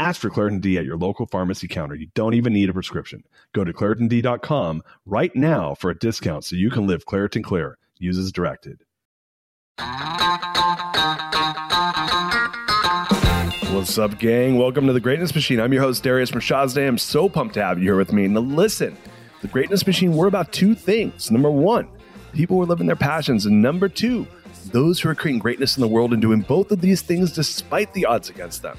Ask for Claritin D at your local pharmacy counter. You don't even need a prescription. Go to ClaritinD.com right now for a discount so you can live Claritin Clear. Use as directed. What's up, gang? Welcome to the Greatness Machine. I'm your host, Darius Mirshahzadeh. I'm so pumped to have you here with me. Now, listen, the Greatness Machine, we're about two things. Number one, people who are living their passions. And number two, those who are creating greatness in the world and doing both of these things despite the odds against them.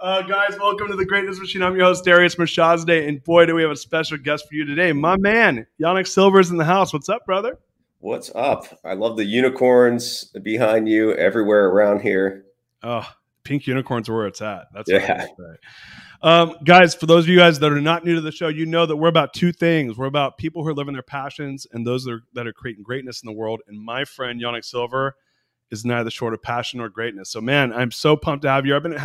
Uh, guys, welcome to the Greatness Machine. I'm your host, Darius Mirshahzadeh, and boy, do we have a special guest for you today. My man, Yanik Silver's in the house. What's up, brother? What's up? I love the unicorns behind you everywhere around here. Oh, pink unicorns are where it's at. That's yeah. Um, guys, for those of you guys that are not new to the show, you know that we're about two things. We're about people who are living their passions and those that are, that are creating greatness in the world. And my friend Yanik Silver is neither short of passion or greatness. So, man, I'm so pumped to have you. I've been,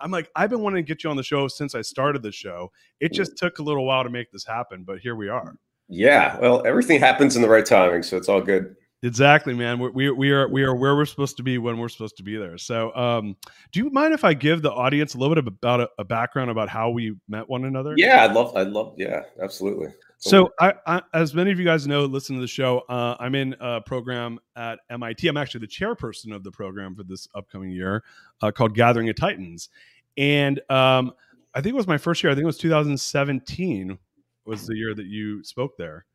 I'm like, I've been wanting to get you on the show since I started the show. It just took a little while to make this happen, but here we are. Yeah, well, everything happens in the right timing, so it's all good. Exactly, man. We, we, we are we are where we're supposed to be when we're supposed to be there. So, um, do you mind if I give the audience a little bit about a, a background about how we met one another? Yeah, I'd love, I'd love, yeah, absolutely. So, I, I, as many of you guys know, listen to the show. Uh, I'm in a program at MIT. I'm actually the chairperson of the program for this upcoming year, uh, called Gathering of Titans, and um, I think it was my first year. I think it was 2017 was the year that you spoke there.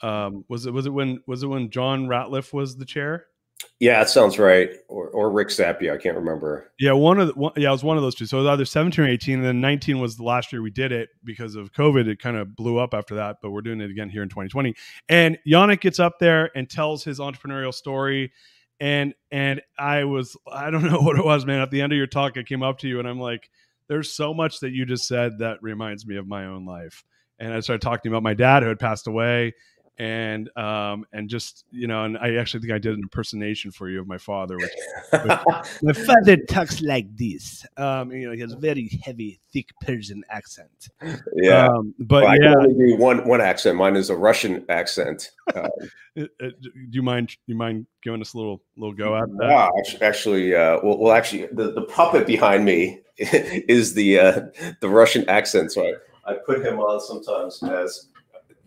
Um, was it was it when was it when John Ratliff was the chair? Yeah, that sounds right. Or, or Rick Sapia, I can't remember. Yeah, one of the, one, yeah, it was one of those two. So it was either 17 or 18, and then 19 was the last year we did it because of COVID. It kind of blew up after that, but we're doing it again here in 2020. And Yanik gets up there and tells his entrepreneurial story. And and I was I don't know what it was, man. At the end of your talk, I came up to you and I'm like, there's so much that you just said that reminds me of my own life. And I started talking about my dad who had passed away and um and just you know and i actually think i did an impersonation for you of my father which, my father talks like this um you know he has a very heavy thick persian accent. Yeah. Um, but well, yeah. i can only do one one accent. Mine is a russian accent um, do you mind do you mind giving us a little little go at that? Yeah, actually uh well, well actually the, the puppet behind me is the uh the russian accent so i i put him on sometimes as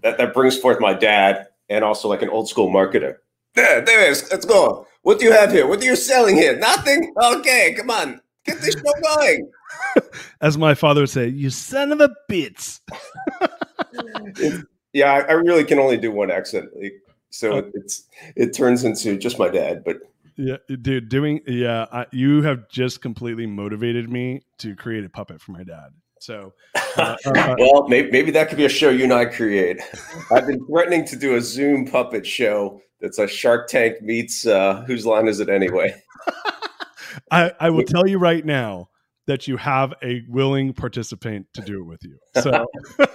that, that brings forth my dad and also like an old school marketer. There, there is. Let's go. What do you have here? What are you selling here? Nothing? Okay, come on. Get this show going. As my father would say, you son of a bitch. yeah, I, I, really can only do one accent. So oh. it's it turns into just my dad, but yeah, dude, doing yeah, I, you have just completely motivated me to create a puppet for my dad. So, uh, uh, well, maybe, maybe that could be a show you and I create. I've been threatening to do a Zoom puppet show that's a Shark Tank meets uh, whose line is it anyway? I, I will tell you right now that you have a willing participant to do it with you. So,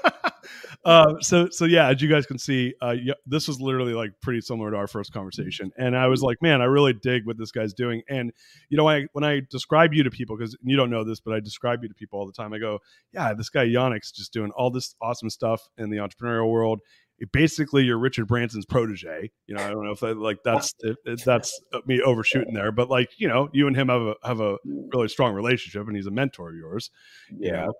uh, so so yeah, as you guys can see, uh, yeah, this was literally like pretty similar to our first conversation, and I was like, man, I really dig what this guy's doing. And you know, I, when I describe you to people, because you don't know this, but I describe you to people all the time. I go, yeah, this guy Yanik's just doing all this awesome stuff in the entrepreneurial world. It, basically, you're Richard Branson's protege. You know, I don't know if that, like that's if, if that's me overshooting there, but like you know, you and him have a have a really strong relationship, and he's a mentor of yours. Yeah. Know?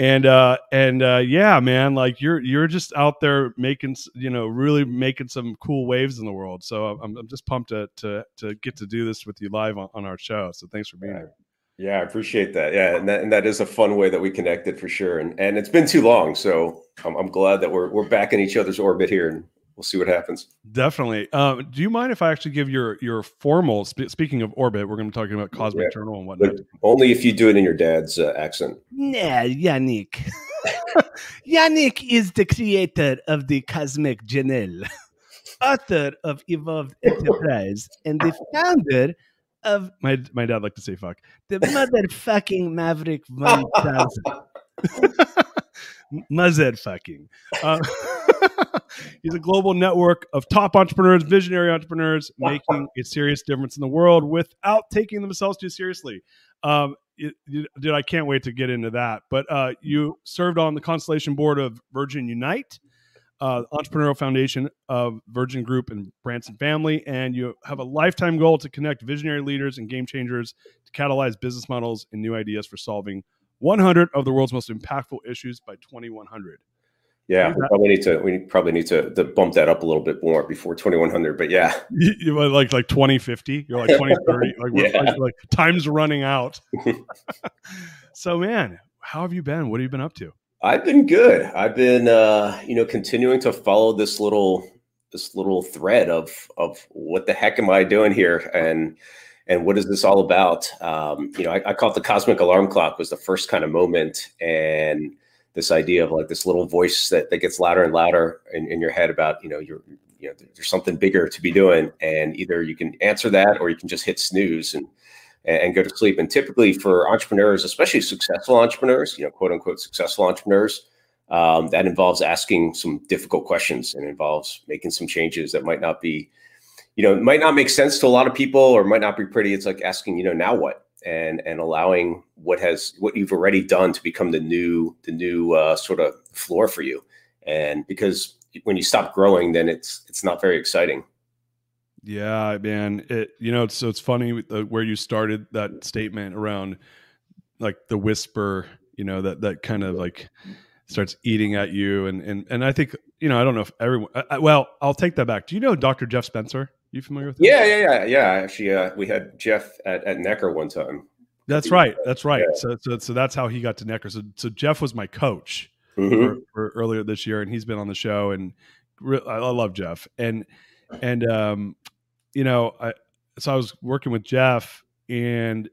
And uh and uh yeah man like you're you're just out there making you know really making some cool waves in the world. So i'm, I'm just pumped to to to get to do this with you live on, on our show. So thanks for being here. Yeah i appreciate that. Yeah and that, and that is a fun way that we connected for sure. And and it's been too long so i'm, I'm glad that we're, we're back in each other's orbit here and we'll see what happens. Definitely. Um, do you mind if I actually give your your formal? Sp- speaking of orbit, we're going to be talking about cosmic yeah. journal and whatnot. But only if you do it in your dad's uh, accent. Nah, Yanik. Yanik is the creator of the cosmic journal, author of Evolved Enterprise, and the founder of my my dad liked to say fuck the motherfucking Maverick One Thousand. Motherfucking. Uh, He's a global network of top entrepreneurs, visionary entrepreneurs making a serious difference in the world without taking themselves too seriously. Um, it, it, dude, I can't wait to get into that. But uh, you served on the Constellation Board of Virgin Unite, uh, entrepreneurial foundation of Virgin Group and Branson Family, and you have a lifetime goal to connect visionary leaders and game changers to catalyze business models and new ideas for solving 100 of the world's most impactful issues by 2100. Yeah, we probably need to we probably need to, to bump that up a little bit more before 2100. But yeah, you, you like like 2050. You're like 2030. like, yeah. like, like time's running out. so man, how have you been? What have you been up to? I've been good. I've been uh, you know continuing to follow this little this little thread of of what the heck am I doing here and and what is this all about? Um, you know, I, I call it the cosmic alarm clock was the first kind of moment and this idea of like this little voice that, that gets louder and louder in, in your head about you know you're you know there's something bigger to be doing. And either you can answer that or you can just hit snooze and and go to sleep. And typically for entrepreneurs especially successful entrepreneurs you know quote unquote successful entrepreneurs um, that involves asking some difficult questions and involves making some changes that might not be you know might not make sense to a lot of people or might not be pretty. It's like asking you know now what and and allowing what has what you've already done to become the new the new uh, sort of floor for you. And because when you stop growing then it's it's not very exciting. Yeah man it you know so it's funny where you started that statement around like the whisper you know that that kind of like starts eating at you. And and and i think you know i don't know if everyone I, well i'll take that back. Do you know dr jeff spencer you familiar with? Yeah, yeah, yeah, yeah. Actually, uh, we had Jeff at, at Necker one time. That's right. That's right. Yeah. So, so, so that's how he got to Necker. So, so Jeff was my coach mm-hmm. for, for earlier this year, and he's been on the show, and re- I love Jeff. And and um, you know, I so I was working with Jeff, and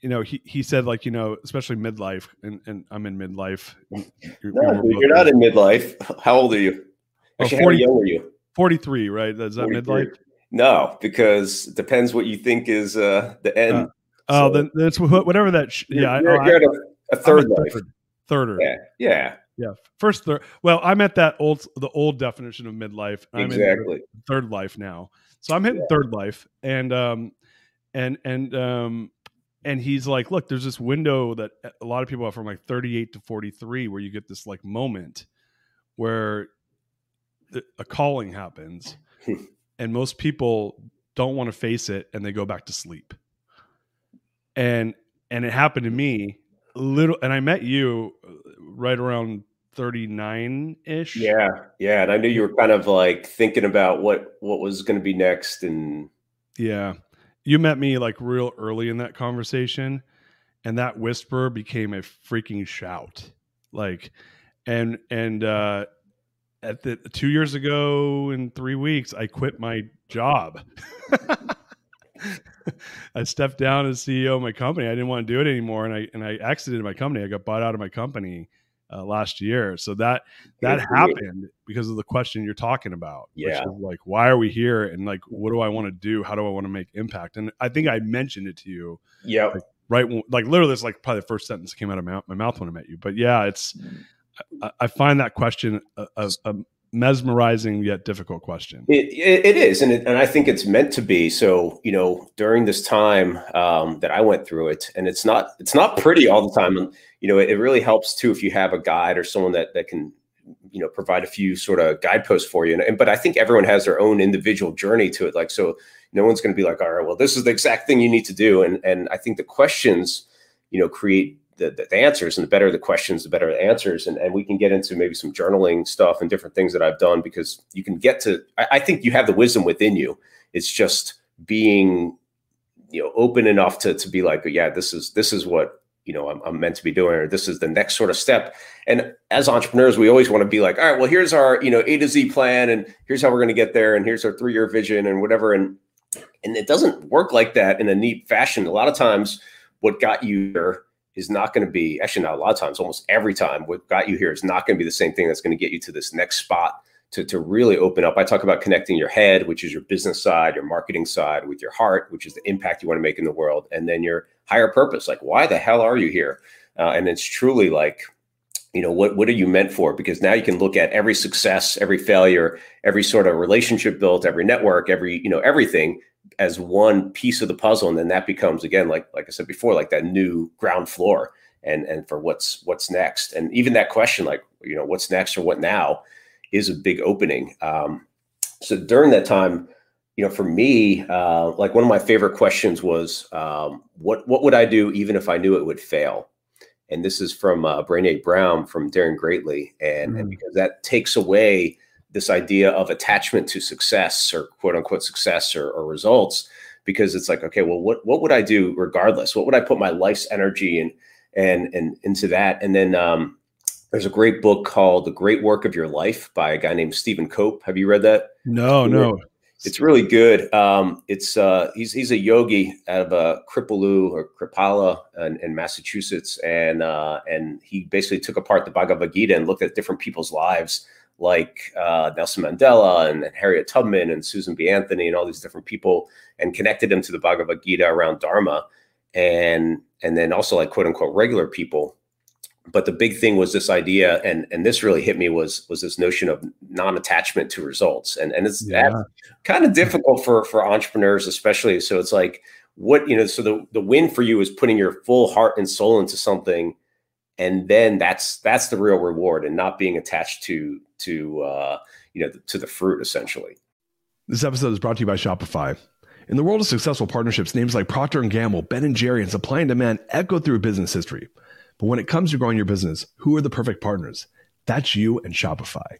you know, he he said like you know, especially midlife, and and I'm in midlife. You're, no, you're not in midlife. How old are you? Oh, Actually, oh, 40, how young are you? 43, right? Is that 43. midlife? No, because it depends what you think is uh, the end. Uh, oh, then that's whatever that. Sh- yeah, you're, you're a, a, third life. Third, thirder. Yeah, yeah, yeah. First third. Well, I'm at that old, the old definition of midlife. I'm exactly. third life now, so I'm hitting yeah. third life, and um, and and um, and he's like, look, there's this window that a lot of people have from like 38 to 43, where you get this like moment where a calling happens and most people don't want to face it and they go back to sleep. And and it happened to me little and i met you uh, right around 39 ish yeah yeah and i knew you were kind of like thinking about what what was going to be next and yeah. You met me like real early in that conversation and that whisper became a freaking shout. Like and and uh at the two years ago in three weeks, I quit my job. I stepped down as CEO of my company. I didn't want to do it anymore, and I and I exited my company. I got bought out of my company uh, last year. So that that happened because of the question you're talking about. Yeah, like why are we here, and like what do I want to do? How do I want to make impact? And I think I mentioned it to you. Yeah, like, right. Like literally, it's like probably the first sentence came out of my, my mouth when I met you. But yeah, it's I, find that question a, a, a, mesmerizing yet difficult question. it, it, is, and it, and I think it's meant to be. So you know, during this time um, that I went through it, and it's not it's not pretty all the time. And you know, it, it really helps too if you have a guide or someone that that can you know provide a few sort of guideposts for you. And, and but I think everyone has their own individual journey to it. Like so, no one's going to be like, all right, well, this is the exact thing you need to do. And and I think the questions, you know, create the, the, answers and the better the questions the better the answers. And, and we can get into maybe some journaling stuff and different things that i've done because you can get to I, I, think you have the wisdom within you. It's just being you know open enough to, to be like yeah this is this is what you know I'm, I'm meant to be doing or this is the next sort of step. And as entrepreneurs we always want to be like all right well here's our you know a to z plan and here's how we're going to get there and here's our three year vision and whatever. And and it doesn't work like that in a neat fashion. A lot of times what got you there is not going to be actually not a lot of times almost every time what got you here is not going to be the same thing that's going to get you to this next spot to, to really open up. I talk about connecting your head which is your business side your marketing side with your heart which is the impact you want to make in the world and then your higher purpose like why the hell are you here? Uh, and it's truly like you know what what are you meant for? Because now you can look at every success every failure every sort of relationship built every network every you know everything as one piece of the puzzle and then that becomes again like like i said before like that new ground floor and and for what's what's next. And even that question like you know what's next or what now is a big opening. Um, so during that time you know for me uh, like one of my favorite questions was um, what what would i do even if i knew it would fail? And this is from uh, Brene Brown from Daring Greatly, and, mm. and because that takes away this idea of attachment to success or quote unquote success or, or, results because it's like okay well what what would i do regardless? What would i put my life's energy and and and into that? And then um, there's a great book called the great work of your life by a guy named stephen cope. Have you read that? No no. it's really good. Um, it's uh, he's he's a yogi out of uh, Kripalu or Kripala in, in Massachusetts. And uh, and he basically took apart the Bhagavad Gita and looked at different people's lives like uh, Nelson Mandela and, and, Harriet Tubman and Susan B. Anthony and all these different people, and connected them to the Bhagavad Gita around Dharma, and and then also like quote unquote regular people. But the big thing was this idea, and and this really hit me was was this notion of non-attachment to results, and and it's yeah. kind of difficult for for entrepreneurs, especially. So it's like what you know. So the the win for you is putting your full heart and soul into something and then that's that's the real reward and not being attached to to uh, you know to the fruit essentially. This episode is brought to you by shopify. In the world of successful partnerships names like procter & gamble ben & jerry and supply and demand echo through business history. But when it comes to growing your business who are the perfect partners? That's you and shopify.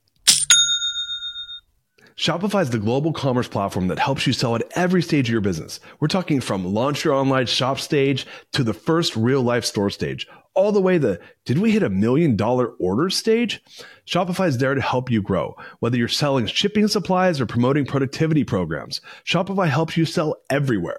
Shopify is the global commerce platform that helps you sell at every stage of your business. We're talking from launch your online shop stage to the first real life store stage, all the way the did we hit a million dollar order stage? Shopify is there to help you grow. Whether you're selling shipping supplies or promoting productivity programs, Shopify helps you sell everywhere.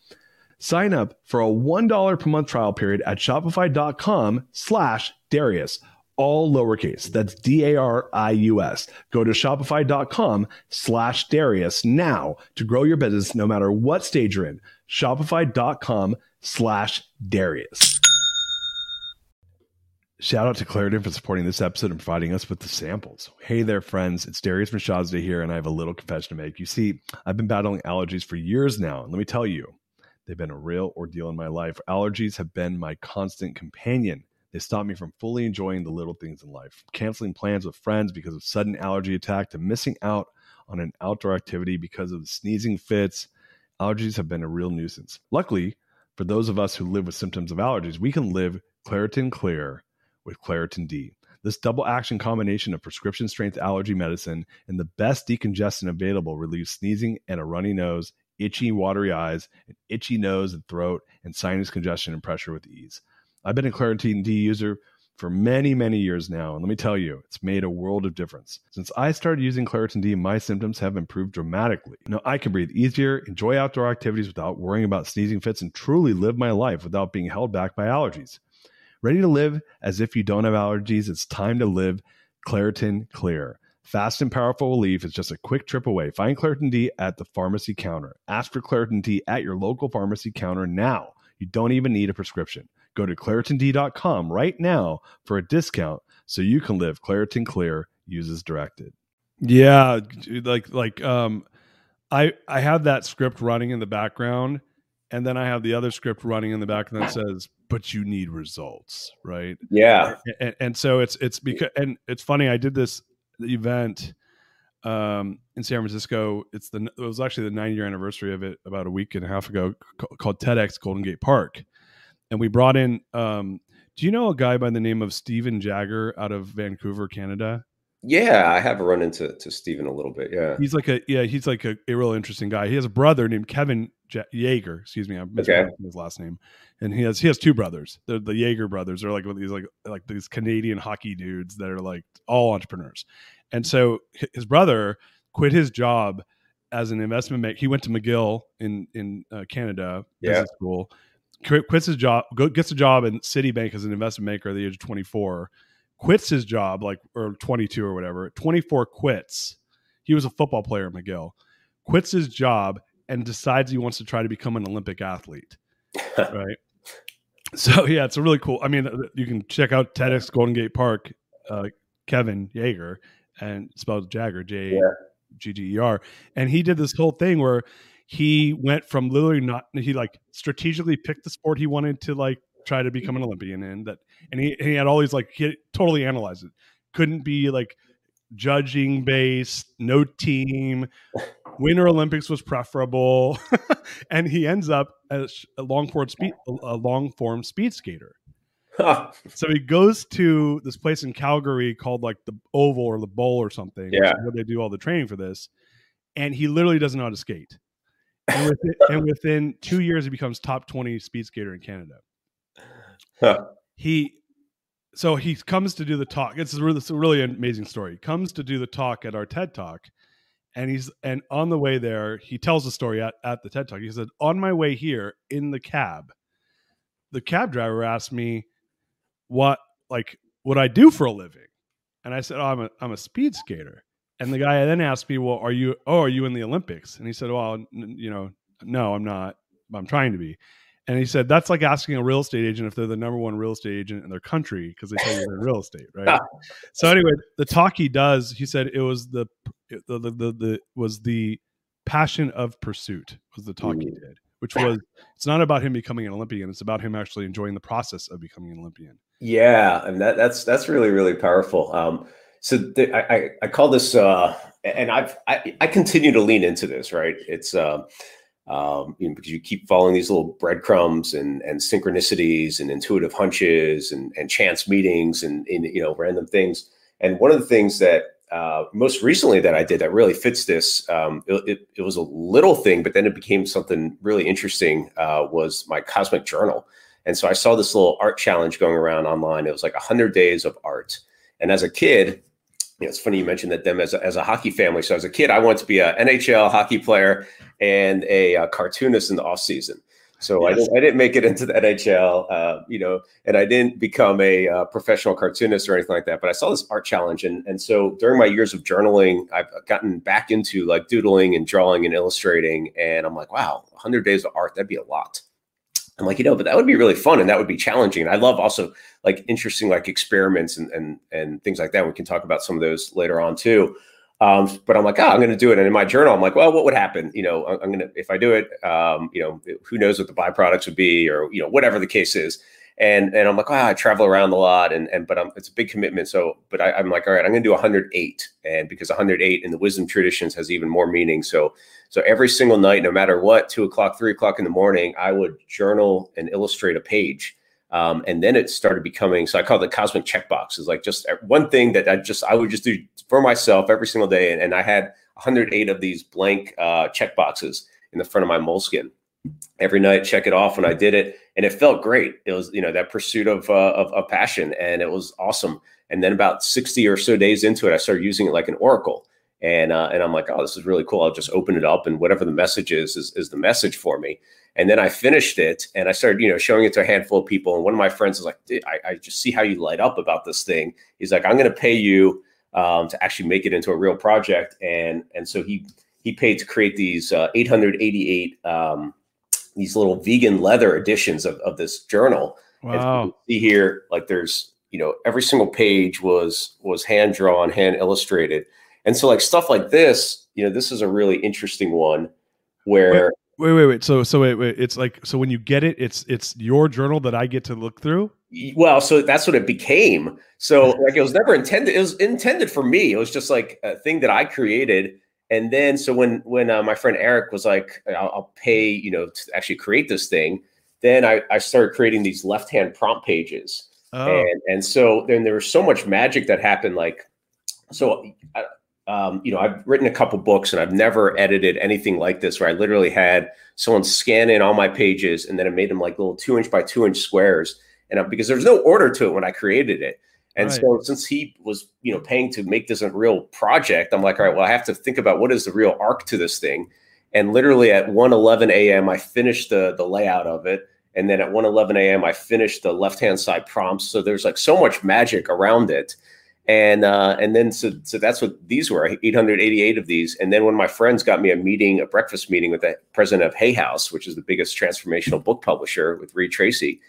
Sign up for a $1 per month trial period at shopify.com slash Darius, all lowercase. That's D-A-R-I-U-S. Go to shopify.com slash Darius now to grow your business no matter what stage you're in. Shopify.com slash Darius. Shout out to Claritin for supporting this episode and providing us with the samples. Hey there, friends. It's Darius Mirshahzadeh here, and I have a little confession to make. You see, I've been battling allergies for years now, and let me tell you, they've been a real ordeal in my life. Allergies have been my constant companion. They stop me from fully enjoying the little things in life, canceling plans with friends because of sudden allergy attack to missing out on an outdoor activity because of sneezing fits. Allergies have been a real nuisance. Luckily, for those of us who live with symptoms of allergies, we can live Claritin Clear with Claritin D. This double action combination of prescription strength allergy medicine and the best decongestant available relieves sneezing and a runny nose, itchy, watery eyes, an itchy nose and throat, and sinus congestion and pressure with ease. I've been a Claritin D user for many, many years now. And let me tell you, it's made a world of difference. Since I started using Claritin D, my symptoms have improved dramatically. Now I can breathe easier, enjoy outdoor activities without worrying about sneezing fits, and truly live my life without being held back by allergies. Ready to live as if you don't have allergies? It's time to live Claritin Clear. Fast and powerful relief is just a quick trip away. Find Claritin D at the pharmacy counter. Ask for Claritin D at your local pharmacy counter now. You don't even need a prescription. Go to ClaritinD.com right now for a discount so you can live Claritin Clear. uses directed. Yeah, like like um I I have that script running in the background and then I have the other script running in the background that says but you need results, right? Yeah. And, and so it's it's because and it's funny I did this event um, in San Francisco. It's the it was actually the nine year anniversary of it about a week and a half ago called TEDx Golden Gate Park, and we brought in. Um, do you know a guy by the name of Stephen Jagger out of Vancouver, Canada? Yeah, I have run into to Stephen a little bit. Yeah, he's like a yeah, he's like a, a real interesting guy. He has a brother named Kevin J- Jaeger. Excuse me, I'm mispronouncing okay. his last name. And he has he has two brothers. The the Jaeger brothers They're like these like like these Canadian hockey dudes that are like all entrepreneurs. And so his brother quit his job as an investment bank. He went to McGill in in uh, Canada yeah. business school. Quits his job, go, gets a job in Citibank as an investment banker at the age of 24 quits his job like or 22 or whatever 24 quits. He was a football player at mcgill quits his job and decides he wants to try to become an olympic athlete right? So yeah it's a really cool i mean uh, you can check out tedx golden gate park uh, kevin jaeger and spelled jagger j g g e r and he did this whole thing where he went from literally not he like strategically picked the sport he wanted to like try to become an mm-hmm. Olympian in that, and he, he had all these like he totally analyzed it. Couldn't be like judging based, no team. Winter Olympics was preferable, and he ends up as a long form speed a long form speed skater. so he goes to this place in Calgary called like the Oval or the Bowl or something. Yeah, where they do all the training for this, and he literally doesn't know how to skate. And within, and within two years, he becomes top twenty speed skater in Canada. He so he comes to do the talk. It's a really, it's a really amazing story. He comes to do the talk at our TED Talk, and he's and on the way there, he tells the story at, at the TED Talk. He said, "On my way here in the cab, the cab driver asked me what like what I do for a living, and I said, "Oh, I'm a I'm a speed skater." And the guy then asked me, "Well, are you? Oh, are you in the Olympics?" And he said, "Well, you know, no, I'm not. I'm trying to be." And he said that's like asking a real estate agent if they're the number one real estate agent in their country because they tell you they're in real estate, right? so anyway, the talk he does, he said it was the the the, the, the was the passion of pursuit was the talk he did, which was it's not about him becoming an Olympian, it's about him actually enjoying the process of becoming an Olympian. Yeah, and that, that's that's really really powerful. Um, so the, I, I call this, uh, and I've I, I continue to lean into this. Right, it's. Uh, um, you know, because you keep following these little breadcrumbs and and synchronicities and intuitive hunches and and chance meetings and, and you know random things. And one of the things that uh, most recently that I did that really fits this, um, it, it, it, was a little thing, but then it became something really interesting. Uh, was my cosmic journal, and so I saw this little art challenge going around online. It was like hundred days of art, and as a kid, you know, it's funny you mentioned that them as a, as a hockey family. So as a kid, I wanted to be an NHL hockey player and a, a cartoonist in the off season. So yes. I, didn't, I didn't make it into the NHL, uh, you know, and I didn't become a uh, professional cartoonist or anything like that. But I saw this art challenge, and and so during my years of journaling, I've gotten back into like doodling and drawing and illustrating, and I'm like, wow, 100 days of art, that'd be a lot. I'm like, you know, but that would be really fun and that would be challenging. And I love also like interesting like experiments and and and things like that. We can talk about some of those later on too. Um, but I'm like, oh, I'm going to do it. And in my journal, I'm like, well, what would happen? You know, I'm going to if I do it, um, you know, who knows what the byproducts would be, or you know, whatever the case is and and I'm like, oh, I travel around a lot, and and but I'm, it's a big commitment. So, but I, am like, all right, I'm going to do 108, and because 108 in the wisdom traditions has even more meaning. So, so every single night, no matter what, two o'clock, three o'clock in the morning, I would journal and illustrate a page. Um, and then it started becoming so I call it the cosmic checkbox. Is like just one thing that I just I would just do for myself every single day, and, and I had 108 of these blank uh, check boxes in the front of my moleskin every night, check it off when I did it, and it felt great. It was you know that pursuit of uh, of, of passion, and it was awesome. And then about sixty or so days into it, I started using it like an oracle, and uh, and I'm like, oh, this is really cool. I'll just open it up, and whatever the message is, is, is the message for me. And then I finished it, and I started you know showing it to a handful of people. And one of my friends was like, I, I just see how you light up about this thing. He's like, I'm going to pay you um, to actually make it into a real project, and and so he he paid to create these uh, 888 um, these little vegan leather editions of, of this journal. Wow. see here, like there's you know every single page was was hand drawn, hand illustrated, and so like stuff like this, you know, this is a really interesting one where. Wait, wait, wait. So, so wait, wait. It's like so when you get it, it's it's your journal that I get to look through. Well, so that's what it became. So, like, it was never intended. It was intended for me. It was just like a thing that I created, and then, so when when uh, my friend Eric was like, I'll, I'll, pay, you know, to actually create this thing, then I, I started creating these left hand prompt pages. Oh. And, and so then there was so much magic that happened. Like, so, um, you know, I've written a couple books and I've never edited anything like this where I literally had someone scan in all my pages and then it made them like little two inch by two inch squares. And because there's no order to it when I created it. And right. so since he was, you know, paying to make this a real project, I'm like, all right, well, I have to think about what is the real arc to this thing. And literally at 1:11 a.m., I finished the the layout of it. And then at 1:11 a.m., I finished the left-hand side prompts. So there's like so much magic around it. And uh, and then so so that's what these were 888 of these. And then when my friends got me a meeting, a breakfast meeting with the president of Hay House, which is the biggest transformational book publisher with Reid Tracy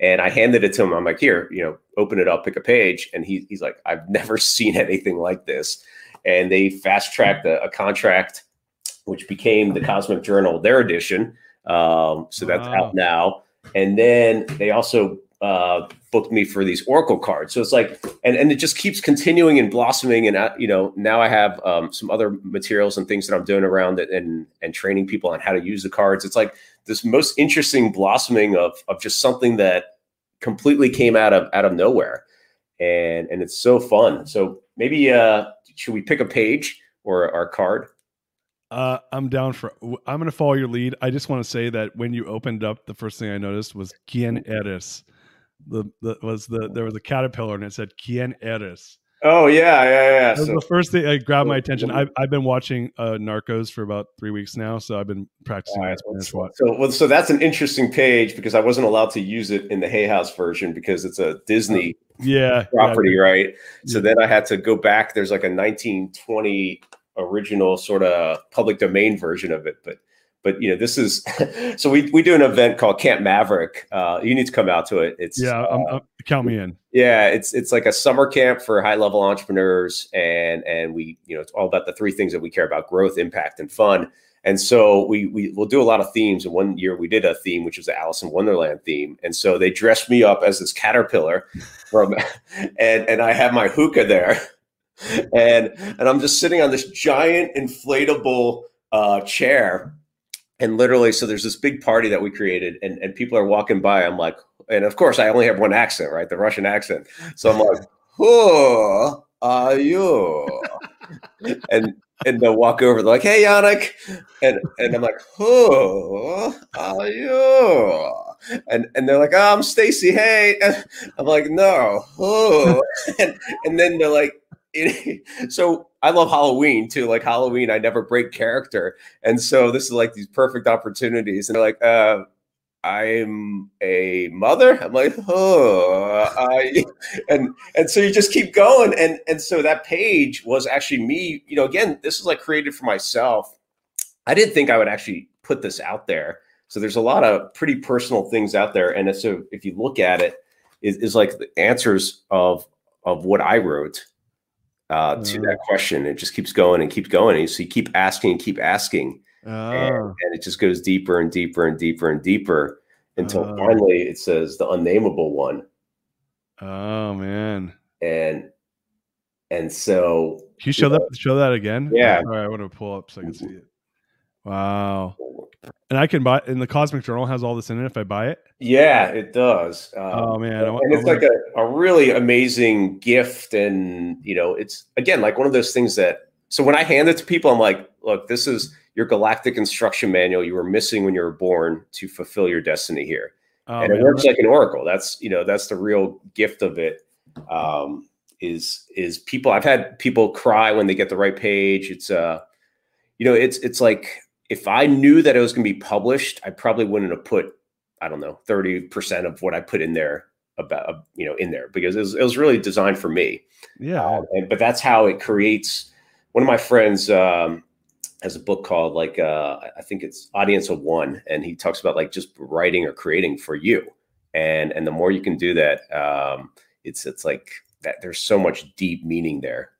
and I handed it to him. I'm like, here, you know, open it up, pick a page. And he, he's like, I've never seen anything like this. And they fast tracked a, a contract, which became the Cosmic Journal, their edition. Um, so that's wow. out now. And then they also uh, booked me for these Oracle cards. So it's like, and, and it just keeps continuing and blossoming. And, uh, you know, now I have um, some other materials and things that I'm doing around it and, and training people on how to use the cards. It's like this most interesting blossoming of of just something that completely came out of out of nowhere, and and it's so fun. So maybe uh, should we pick a page or our card? Uh, I'm down for. I'm going to follow your lead. I just want to say that when you opened up, the first thing I noticed was "Quien eres." The, the was the there was a caterpillar and it said "Quien eres." Oh yeah, yeah, yeah. That was so, the first thing that grabbed my attention. I've, I've been watching uh, Narcos for about three weeks now, so I've been practicing right. So, well, so that's an interesting page because I wasn't allowed to use it in the Hay House version because it's a Disney yeah property, yeah. right? So yeah. then I had to go back. There's like a 1920 original sort of public domain version of it, but but you know this is so we we do an event called Camp Maverick. Uh, you need to come out to it. It's yeah, uh, I'm, I'm, count me in. Yeah, it's it's like a summer camp for high level entrepreneurs, and and we you know it's all about the three things that we care about: growth, impact, and fun. And so we we will do a lot of themes. And one year we did a theme which was the Alice in Wonderland theme. And so they dressed me up as this caterpillar from, and and I have my hookah there, and and I'm just sitting on this giant inflatable uh, chair and literally so there's this big party that we created and, and people are walking by. I'm like and of course i only have one accent right? The russian accent. So i'm like who are you? And and they'll walk over. They're like hey yanik. And and i'm like who are you? And and they're like oh i'm stacy hey and i'm like no who? And, and then they're like so I love Halloween too. Like Halloween, I never break character, and so this is like these perfect opportunities. And they're like, uh, "I'm a mother." I'm like, "Oh," I, and and so you just keep going, and and so that page was actually me. You know, again, this is like created for myself. I didn't think I would actually put this out there. So there's a lot of pretty personal things out there, and so if you look at it, is, is like the answers of of what I wrote uh, to that mm. question. It just keeps going and keeps going. And so you keep asking and keep asking. And, ah. and, it just goes deeper and deeper and deeper and deeper until uh, finally it says the unnameable one. Oh man. And and so Can you show that show that again? Yeah. All right, I want to pull up so I can see it. Wow. And I can buy and the Cosmic Journal has all this in it if I buy it. Yeah, it does. Um, oh man, and it's like a, a really amazing gift, and you know, it's again like one of those things that. So when I hand it to people, I'm like, look, this is your galactic instruction manual you were missing when you were born to fulfill your destiny here. Oh, and it works like an oracle. That's you know that's the real gift of it. Um, is is people I've had people cry when they get the right page. It's uh, you know, it's it's like if I knew that it was going to be published, I probably wouldn't have put I don't know thirty percent of what I put in there about you know in there because it was, it was really designed for me. Yeah, um, and, but that's how it creates. One of my friends um, has a book called like uh, I think it's Audience of One, and he talks about like just writing or creating for you, and and the more you can do that, um, it's it's like that. There's so much deep meaning there.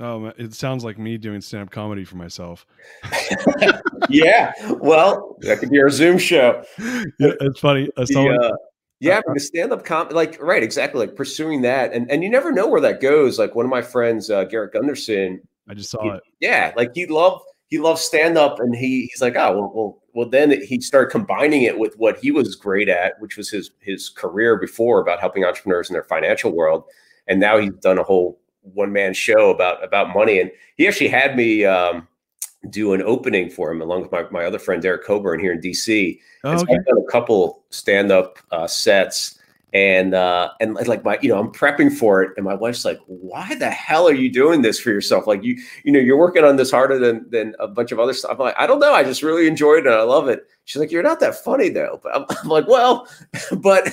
Oh, it sounds like me doing stand-up comedy for myself. yeah, well, that could be our Zoom show. Yeah, it's funny. Uh, someone, the, uh, yeah, uh, stand-up comedy, like right, exactly, like pursuing that, and and you never know where that goes. Like one of my friends, uh, Garrett Gunderson. I just saw he, it. Yeah, like he loved he loves stand up, and he he's like, oh well, well, well. Then he started combining it with what he was great at, which was his his career before about helping entrepreneurs in their financial world, and now he's done a whole one man show about about money. And he actually had me um, do an opening for him along with my, my other friend Derek Coburn here in DC. Oh, okay. so I've done a couple stand up uh, sets. And uh and like my you know i'm prepping for it. And my wife's like why the hell are you doing this for yourself? Like you you know you're working on this harder than than a bunch of other stuff. I'm like i don't know. I just really enjoyed it. And i love it. She's like you're not that funny though. But i'm, I'm like well but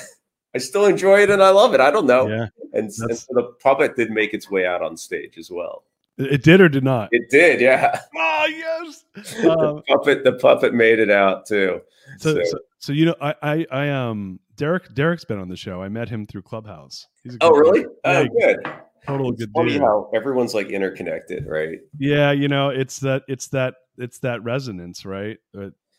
i still enjoy it and i love it i don't know yeah and, and so the puppet did make its way out on stage as well it did or did not it did yeah oh yes the um, puppet the puppet made it out too so, so, so you know i i i um Derek Derek's been on the show. I met him through Clubhouse. He's a oh really? Oh, good. Total it's good funny dude. How everyone's like interconnected, right? Yeah, you know, it's that it's that it's that resonance, right?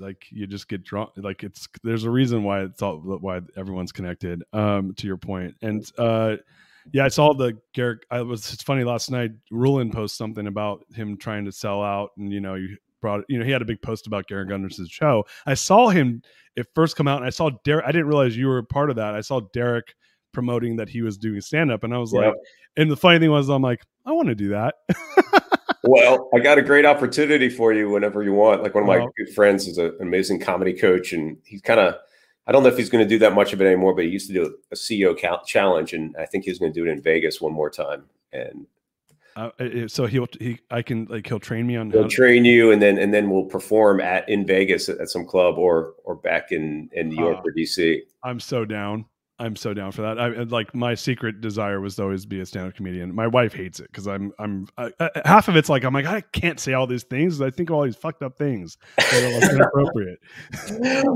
Like you just get drawn. Like it's there's a reason why it's all why everyone's connected. Um, to your point, and uh, yeah, I saw the Garrett. I was it's funny last night. Rulin post something about him trying to sell out, and you know, you brought you know he had a big post about Garrett Gunderson's show. I saw him it first come out, and I saw Derek. I didn't realize you were part of that. I saw Derek promoting that he was doing stand up, and I was yep. like, and the funny thing was, I'm like, I want to do that. well, I got a great opportunity for you whenever you want. Like one of my good friends is a, an amazing comedy coach, and he's kind of I don't know if he's going to do that much of it anymore, but he used to do a CEO challenge, and I think he's going to do it in Vegas one more time. And uh, so he'll he I can like he'll train me on he'll train you and then and then we'll perform at in Vegas at, at some club or or back in in New York uh, or DC. I'm so down. I'm so down for that. I like my secret desire was to always be a stand-up comedian. My wife hates it because I'm I'm uh, half of it's like I'm like I can't say all these things. I think all these fucked up things that are like inappropriate.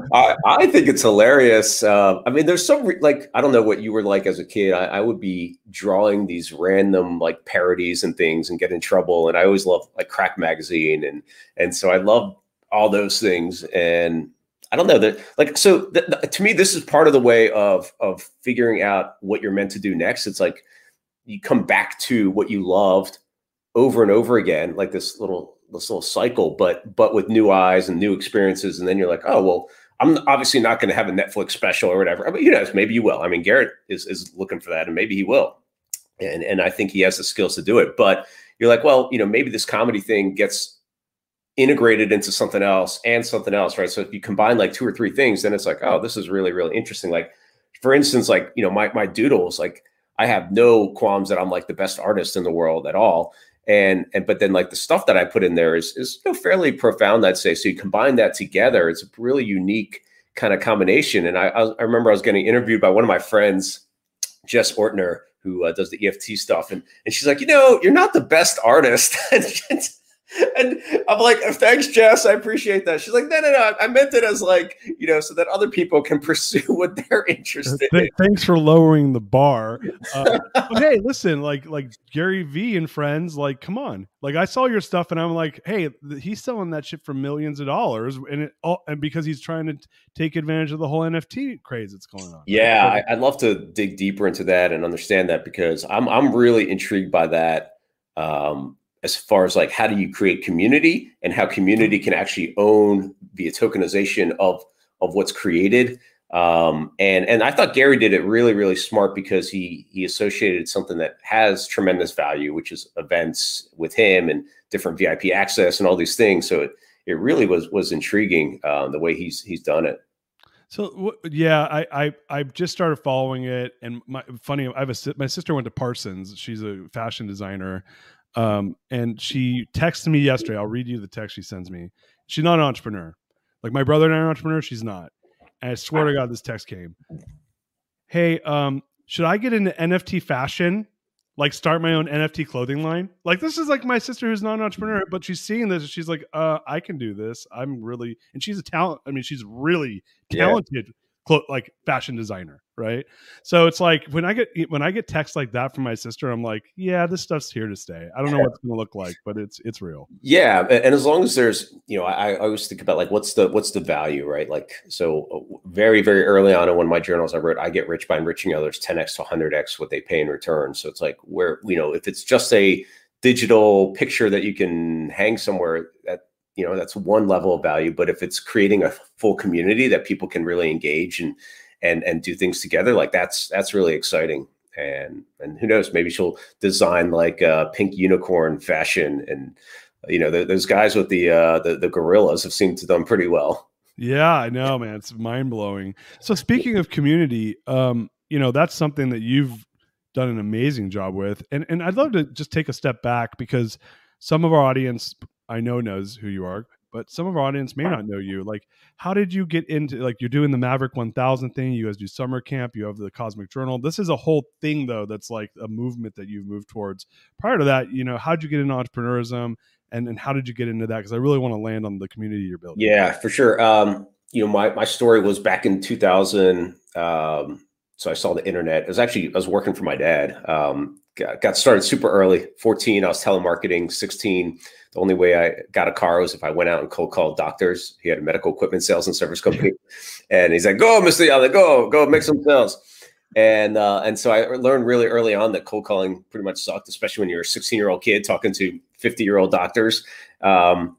I, I think it's hilarious. Uh, I mean, there's some re- like I don't know what you were like as a kid. I, I would be drawing these random like parodies and things and get in trouble. And I always loved like Cracked Magazine and and so I love all those things and I don't know that like so to me this is part of the way of of figuring out what you're meant to do next. It's like you come back to what you loved over and over again, like this little this little cycle, but but with new eyes and new experiences, and then you're like, oh well, I'm obviously not going to have a Netflix special or whatever. But you know, maybe you will. I mean, Garrett is is looking for that, and maybe he will, and and I think he has the skills to do it. But you're like, well, you know, maybe this comedy thing gets integrated into something else and something else, right? So if you combine like two or three things, then it's like, oh, this is really, really interesting. Like, for instance, like, you know, my my doodles, like I have no qualms that I'm like the best artist in the world at all. And and but then like the stuff that I put in there is is you know, fairly profound, I'd say. So you combine that together, it's a really unique kind of combination. And I I remember I was getting interviewed by one of my friends, Jess Ortner, who uh, does the EFT stuff, and and she's like, you know, you're not the best artist. and I'm like, thanks, Jess. I appreciate that. She's like, no, no, no. I meant it as like, you know, so that other people can pursue what they're interested Th- in. Thanks for lowering the bar. Uh, hey, listen, like, like Gary V and friends, like, come on. Like, I saw your stuff, and I'm like, hey, he's selling that shit for millions of dollars, and it all, and because he's trying to t- take advantage of the whole NFT craze that's going on. Yeah, I, I'd love to dig deeper into that and understand that because I'm, I'm really intrigued by that. Um, as far as like how do you create community and how community can actually own the tokenization of of what's created Um, and and I thought Gary did it really really smart because he he associated something that has tremendous value, which is events with him and different VIP access and all these things. So it it really was was intriguing um, the way he's he's done it. So yeah, I, I I just started following it, and my funny, I have a my sister went to Parsons. She's a fashion designer, um, and she texted me yesterday. I'll read you the text she sends me. She's not an entrepreneur, like my brother and I are an entrepreneur. She's not. And I swear to God, this text came. Hey, um, should I get into NFT fashion? like start my own NFT clothing line. Like this is like my sister who's not an entrepreneur, but she's seeing this. She's like, uh, I can do this. I'm really, and she's a talent. I mean, she's really talented, yeah. Like fashion designer right? So it's like when i get when i get texts like that from my sister i'm like yeah this stuff's here to stay. I don't know what it's going to look like but it's it's real. Yeah and as long as there's you know I, I, always think about like what's the what's the value right? Like so uh, very very early on in one of my journals i wrote i get rich by enriching others 10x to 100x what they pay in return. So it's like where you know if it's just a digital picture that you can hang somewhere that you know that's one level of value but if it's creating a full community that people can really engage and and and do things together like that's that's really exciting. And and who knows maybe she'll design like a pink unicorn fashion. And you know the, those guys with the uh the, the gorillas have seemed to done pretty well. Yeah i know man. It's mind-blowing. So speaking of community um you know that's something that you've done an amazing job with. And and i'd love to just take a step back because some of our audience i know knows who you are but some of our audience may not know you. Like, how did you get into like you're doing the Maverick 1000 thing? You guys do summer camp. You have the Cosmic Journal. This is a whole thing though. That's like a movement that you've moved towards. Prior to that, you know, how did you get into entrepreneurism, and and how did you get into that? Because I really want to land on the community you're building. Yeah, for sure. Um, you know, my my story was back in 2000. Um, so I saw the internet. It was actually I was working for my dad. Um, got, got started super early. 14, I was telemarketing. 16 the only way I got a car was if I went out and cold called doctors. He had a medical equipment sales and service company, and he's like, "Go, Mister Yalla, go, go, make some sales." And uh, and so I learned really early on that cold calling pretty much sucked, especially when you're a 16 year old kid talking to 50 year old doctors. Um,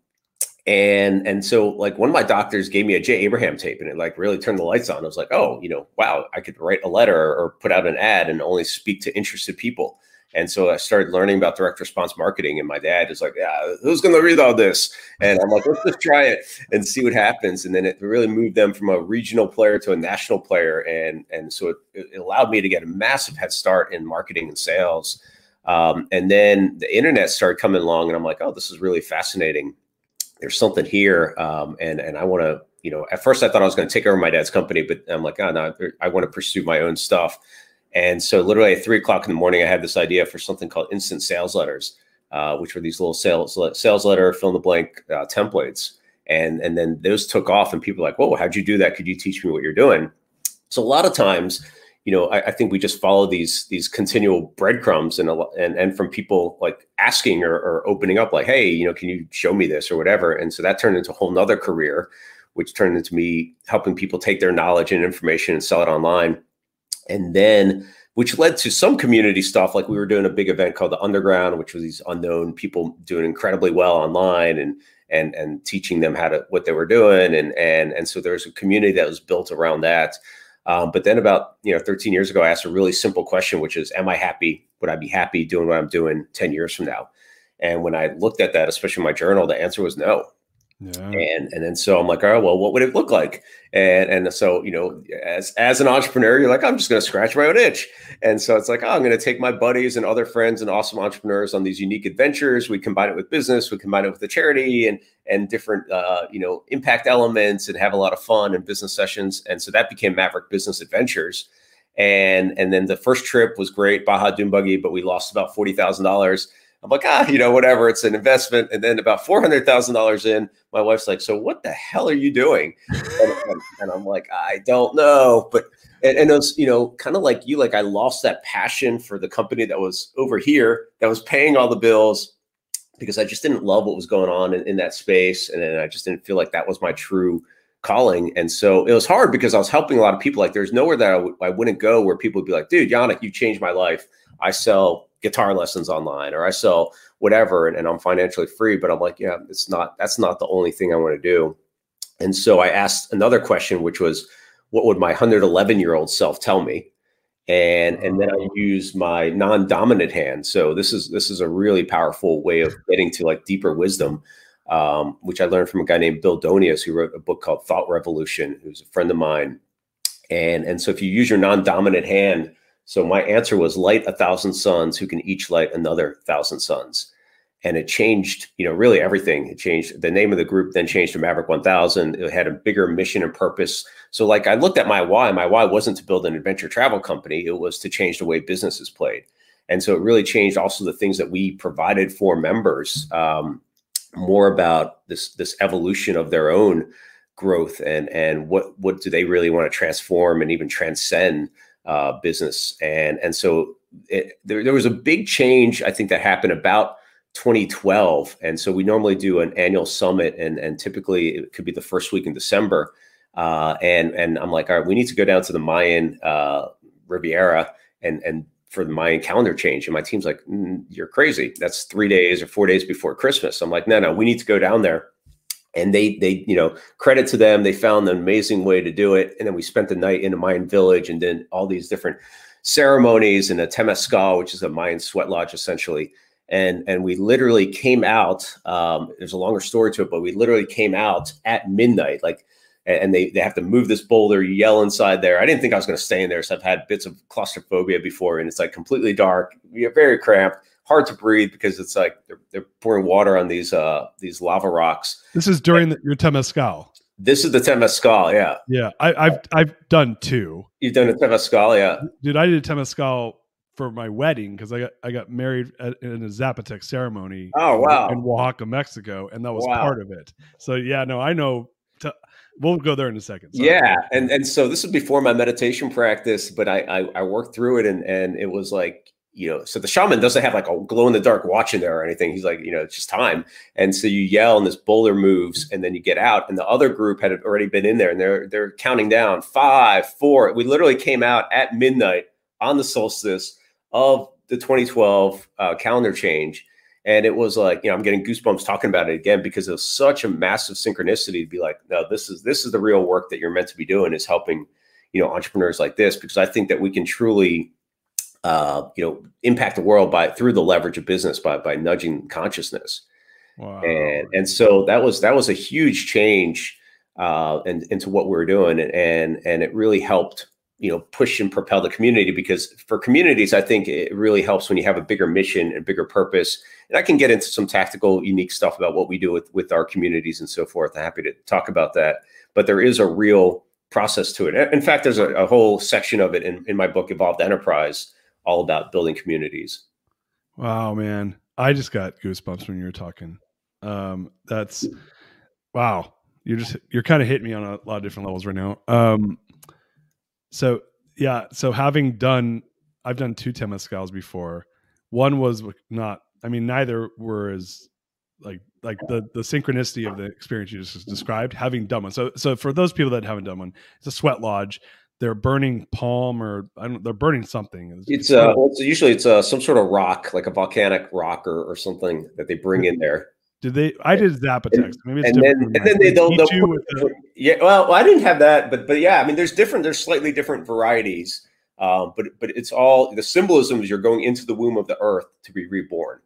and and so like one of my doctors gave me a Jay Abraham tape, and it like really turned the lights on. I was like, oh, you know, wow, I could write a letter or put out an ad and only speak to interested people. And so I started learning about direct response marketing. And my dad is like, Yeah, who's going to read all this? And I'm like, Let's just try it and see what happens. And then it really moved them from a regional player to a national player. And, and so it, it allowed me to get a massive head start in marketing and sales. Um, and then the internet started coming along, and I'm like, Oh, this is really fascinating. There's something here. Um, and, and I want to, you know, at first I thought I was going to take over my dad's company, but I'm like, oh, no, I want to pursue my own stuff. And so, literally at three o'clock in the morning, I had this idea for something called instant sales letters, uh, which were these little sales sales letter fill in the blank uh, templates. And and then those took off, and people were like, "Whoa, how'd you do that? Could you teach me what you're doing?" So a lot of times, you know, I, I think we just follow these these continual breadcrumbs, and and and from people like asking or, or opening up, like, "Hey, you know, can you show me this or whatever?" And so that turned into a whole nother career, which turned into me helping people take their knowledge and information and sell it online and then which led to some community stuff like we were doing a big event called the underground which was these unknown people doing incredibly well online and and and teaching them how to what they were doing. And and and so there's a community that was built around that. Um, but then about you know 13 years ago i asked a really simple question which is am i happy? Would i be happy doing what i'm doing 10 years from now? And when i looked at that especially in my journal the answer was no yeah. And and then so I'm like, all right, well, what would it look like? And and so you know, as as an entrepreneur, you're like, I'm just going to scratch my own itch. And so it's like, oh, I'm going to take my buddies and other friends and awesome entrepreneurs on these unique adventures. We combine it with business, we combine it with the charity and and different uh, you know impact elements, and have a lot of fun and business sessions. And so that became Maverick Business Adventures. And and then the first trip was great, Baja Dune Buggy, but we lost about forty thousand dollars I'm like, ah, you know, whatever. It's an investment. And then about four hundred thousand dollars in, my wife's like, so what the hell are you doing? And, and, and I'm like, I don't know. But and, and it was, you know, kind of like you, like I lost that passion for the company that was over here that was paying all the bills because I just didn't love what was going on in, in that space, and then I just didn't feel like that was my true calling. And so it was hard because I was helping a lot of people. Like there's nowhere that I w- I wouldn't go where people would be like, dude, Yanik, you changed my life. I sell guitar lessons online or I sell whatever and, and, I'm financially free. But I'm like, yeah, it's not, that's not the only thing I want to do. And so I asked another question, which was, what would my 111 year old self tell me and and then I use my non-dominant hand. So this is this is a really powerful way of getting to like deeper wisdom, um, which I learned from a guy named Bill Donius who wrote a book called Thought Revolution, who's a friend of mine. And and so if you use your non-dominant hand, so my answer was light a thousand suns who can each light another thousand suns? And it changed you know really everything. It changed the name of the group then changed to maverick 1000 it had a bigger mission and purpose. So like i looked at my why my why wasn't to build an adventure travel company. It was to change the way business is played. And so it really changed also the things that we provided for members um, more about this this evolution of their own growth and and what what do they really want to transform and even transcend uh, business and and so it, there, there was a big change i think that happened about 2012. And so we normally do an annual summit, and, and typically it could be the first week in December. Uh, and and I'm like, all right, we need to go down to the Mayan uh, Riviera and and for the Mayan calendar change. And my team's like, mm, you're crazy. That's three days or four days before Christmas. I'm like, no, no, we need to go down there. And they they you know credit to them, they found an amazing way to do it. And then we spent the night in a Mayan village, and then all these different ceremonies and a temescal, which is a Mayan sweat lodge essentially and and we literally came out um, there's a longer story to it but we literally came out at midnight like and they, they have to move this boulder you yell inside there i didn't think i was going to stay in there so i've had bits of claustrophobia before and it's like completely dark you're very cramped hard to breathe because it's like they're, they're pouring water on these uh these lava rocks this is during the, your temescal this is the temescal yeah yeah I, have i've done two you've done a temescal yeah dude i did a temescal for my wedding because I got I got married at, in a Zapotec ceremony. Oh wow! In Oaxaca, Mexico, and that was wow. part of it. So yeah, no, I know. We'll go there in a second. Sorry. Yeah, and and so this is before my meditation practice, but I, I I worked through it, and and it was like you know, so the shaman doesn't have like a glow in the dark watch in there or anything. He's like, you know, it's just time. And so you yell and this boulder moves and then you get out. And the other group had already been in there and they're they're counting down five, four. We literally came out at midnight on the solstice of the 2012 uh, calendar change. And it was like, you know, I'm getting goosebumps talking about it again because was such a massive synchronicity to be like, no, this is this is the real work that you're meant to be doing is helping, you know, entrepreneurs like this because I think that we can truly, uh, you know, impact the world by through the leverage of business by by nudging consciousness. Wow. And and so that was that was a huge change uh, and into what we were doing, and and and it really helped you know push and propel the community because for communities i think it really helps when you have a bigger mission and bigger purpose. And i can get into some tactical unique stuff about what we do with with our communities and so forth. I'm happy to talk about that. But there is a real process to it. In fact there's a, a whole section of it in, in my book evolved enterprise all about building communities wow man i just got goosebumps when you were talking um that's wow you're just you're kind of hitting me on a lot of different levels right now um so yeah, so having done, I've done two temescals before. One was not. I mean, neither were as like like the the synchronicity of the experience you just described. Having done one, so so for those people that haven't done one, it's a sweat lodge. They're burning palm or I don't. They're burning something. It's, it's uh, well, it's usually it's uh, some sort of rock, like a volcanic rock or, or something that they bring in there. Did they? I did Zapotecs. Maybe it's and different. Then, and then they don't. The, yeah. Well, I didn't have that, but but yeah. I mean, there's different. There's slightly different varieties. Um, but but it's all the symbolism is you're going into the womb of the earth to be reborn.